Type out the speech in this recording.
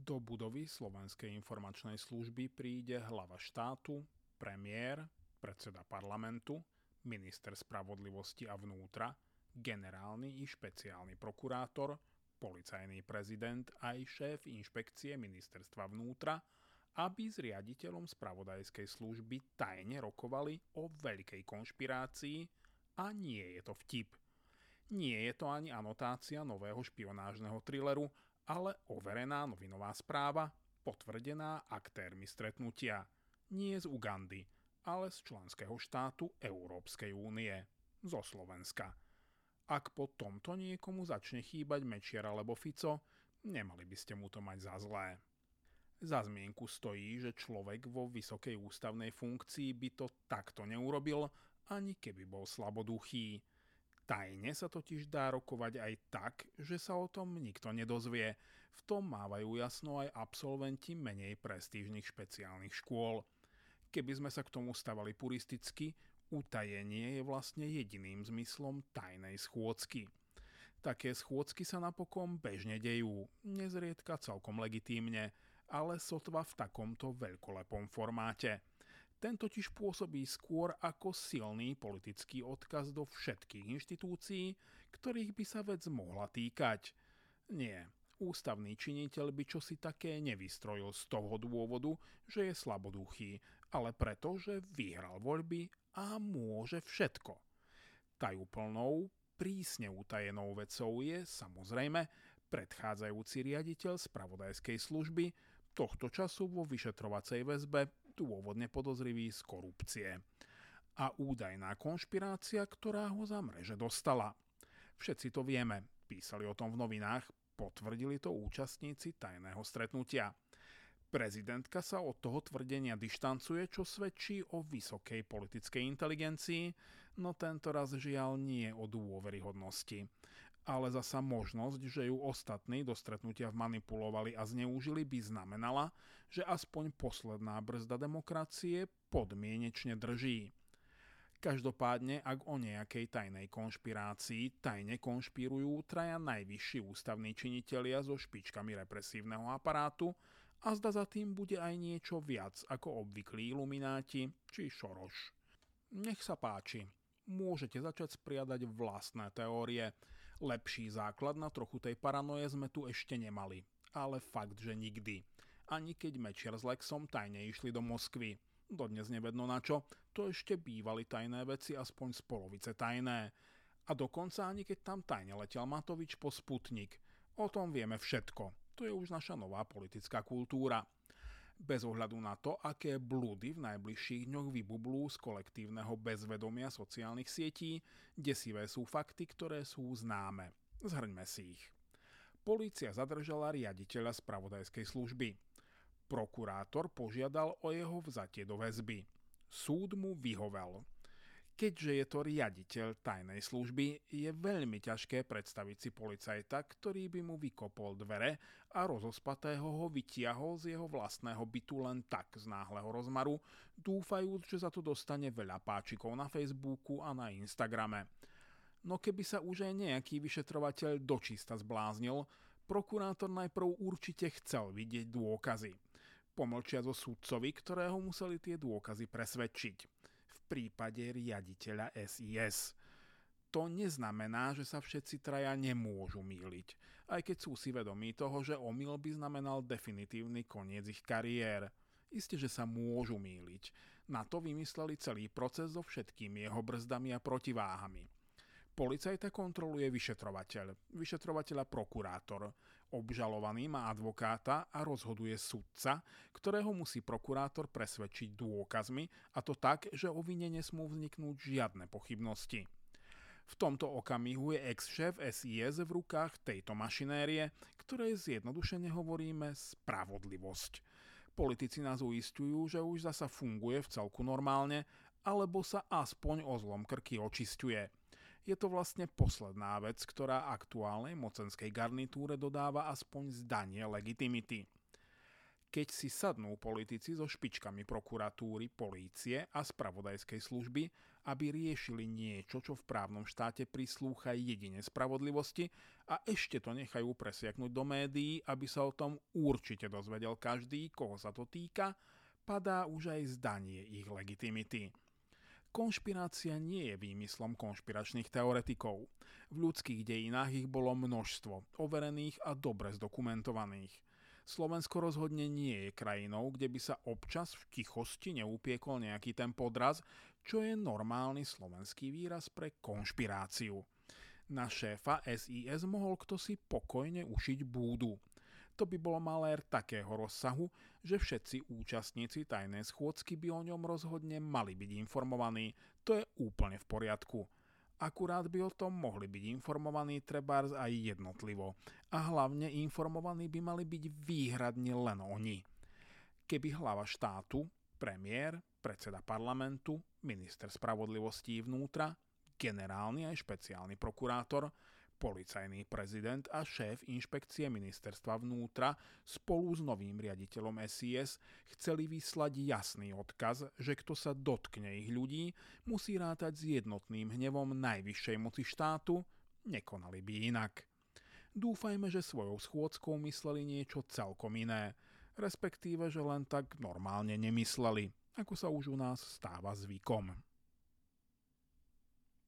Do budovy Slovenskej informačnej služby príde hlava štátu, premiér, predseda parlamentu, minister spravodlivosti a vnútra, generálny i špeciálny prokurátor, policajný prezident aj šéf inšpekcie ministerstva vnútra, aby s riaditeľom spravodajskej služby tajne rokovali o veľkej konšpirácii a nie je to vtip. Nie je to ani anotácia nového špionážneho trileru, ale overená novinová správa, potvrdená aktérmi stretnutia. Nie z Ugandy, ale z členského štátu Európskej únie, zo Slovenska. Ak po tomto niekomu začne chýbať Mečiar alebo Fico, nemali by ste mu to mať za zlé. Za zmienku stojí, že človek vo vysokej ústavnej funkcii by to takto neurobil, ani keby bol slaboduchý. Tajne sa totiž dá rokovať aj tak, že sa o tom nikto nedozvie. V tom mávajú jasno aj absolventi menej prestížnych špeciálnych škôl. Keby sme sa k tomu stavali puristicky, utajenie je vlastne jediným zmyslom tajnej schôdzky. Také schôdzky sa napokon bežne dejú, nezriedka celkom legitímne, ale sotva v takomto veľkolepom formáte. Ten totiž pôsobí skôr ako silný politický odkaz do všetkých inštitúcií, ktorých by sa vec mohla týkať. Nie, ústavný činiteľ by čosi také nevystrojil z toho dôvodu, že je slaboduchý, ale preto, že vyhral voľby a môže všetko. Tajúplnou, prísne utajenou vecou je, samozrejme, predchádzajúci riaditeľ spravodajskej služby, tohto času vo vyšetrovacej väzbe dôvodne podozrivý z korupcie. A údajná konšpirácia, ktorá ho za mreže dostala. Všetci to vieme, písali o tom v novinách, potvrdili to účastníci tajného stretnutia. Prezidentka sa od toho tvrdenia dištancuje, čo svedčí o vysokej politickej inteligencii, no tento raz žiaľ nie o dôveryhodnosti. Ale zasa možnosť, že ju ostatní do stretnutia vmanipulovali a zneužili by znamenala, že aspoň posledná brzda demokracie podmienečne drží. Každopádne, ak o nejakej tajnej konšpirácii tajne konšpirujú traja najvyšší ústavní činitelia so špičkami represívneho aparátu, a zda za tým bude aj niečo viac ako obvyklí ilumináti či šoroš. Nech sa páči, môžete začať spriadať vlastné teórie. Lepší základ na trochu tej paranoje sme tu ešte nemali. Ale fakt, že nikdy. Ani keď Mečiar s Lexom tajne išli do Moskvy. Dodnes nevedno na čo, to ešte bývali tajné veci aspoň z polovice tajné. A dokonca ani keď tam tajne letel Matovič po Sputnik. O tom vieme všetko to je už naša nová politická kultúra. Bez ohľadu na to, aké blúdy v najbližších dňoch vybublú z kolektívneho bezvedomia sociálnych sietí, desivé sú fakty, ktoré sú známe. Zhrňme si ich. Polícia zadržala riaditeľa spravodajskej služby. Prokurátor požiadal o jeho vzatie do väzby. Súd mu vyhovel. Keďže je to riaditeľ tajnej služby, je veľmi ťažké predstaviť si policajta, ktorý by mu vykopol dvere a rozospatého ho vytiahol z jeho vlastného bytu len tak z náhleho rozmaru, dúfajúc, že za to dostane veľa páčikov na Facebooku a na Instagrame. No keby sa už aj nejaký vyšetrovateľ dočista zbláznil, prokurátor najprv určite chcel vidieť dôkazy. Pomlčia zo sudcovi, ktorého museli tie dôkazy presvedčiť prípade riaditeľa SIS. To neznamená, že sa všetci traja nemôžu míliť, aj keď sú si vedomí toho, že omyl by znamenal definitívny koniec ich kariér. Isté, že sa môžu míliť. Na to vymysleli celý proces so všetkými jeho brzdami a protiváhami. Policajta kontroluje vyšetrovateľ, vyšetrovateľa prokurátor. Obžalovaný má advokáta a rozhoduje sudca, ktorého musí prokurátor presvedčiť dôkazmi, a to tak, že o vine nesmú vzniknúť žiadne pochybnosti. V tomto okamihu je ex-šéf SIS v rukách tejto mašinérie, ktorej zjednodušene hovoríme spravodlivosť. Politici nás uistujú, že už zasa funguje v celku normálne, alebo sa aspoň o zlom krky očistuje je to vlastne posledná vec, ktorá aktuálnej mocenskej garnitúre dodáva aspoň zdanie legitimity. Keď si sadnú politici so špičkami prokuratúry, polície a spravodajskej služby aby riešili niečo, čo v právnom štáte prislúcha jedine spravodlivosti a ešte to nechajú presiaknúť do médií, aby sa o tom určite dozvedel každý, koho sa to týka, padá už aj zdanie ich legitimity. Konšpirácia nie je výmyslom konšpiračných teoretikov. V ľudských dejinách ich bolo množstvo, overených a dobre zdokumentovaných – Slovensko rozhodne nie je krajinou, kde by sa občas v tichosti neupiekol nejaký ten podraz, čo je normálny slovenský výraz pre konšpiráciu. Na šéfa SIS mohol kto si pokojne ušiť búdu. To by bol malér takého rozsahu, že všetci účastníci tajnej schôdzky by o ňom rozhodne mali byť informovaní. To je úplne v poriadku. Akurát by o tom mohli byť informovaní trebárs aj jednotlivo. A hlavne informovaní by mali byť výhradne len oni. Keby hlava štátu, premiér, predseda parlamentu, minister spravodlivosti vnútra, generálny aj špeciálny prokurátor, policajný prezident a šéf inšpekcie ministerstva vnútra spolu s novým riaditeľom SIS chceli vyslať jasný odkaz, že kto sa dotkne ich ľudí, musí rátať s jednotným hnevom najvyššej moci štátu, nekonali by inak. Dúfajme, že svojou schôdzkou mysleli niečo celkom iné, respektíve, že len tak normálne nemysleli, ako sa už u nás stáva zvykom.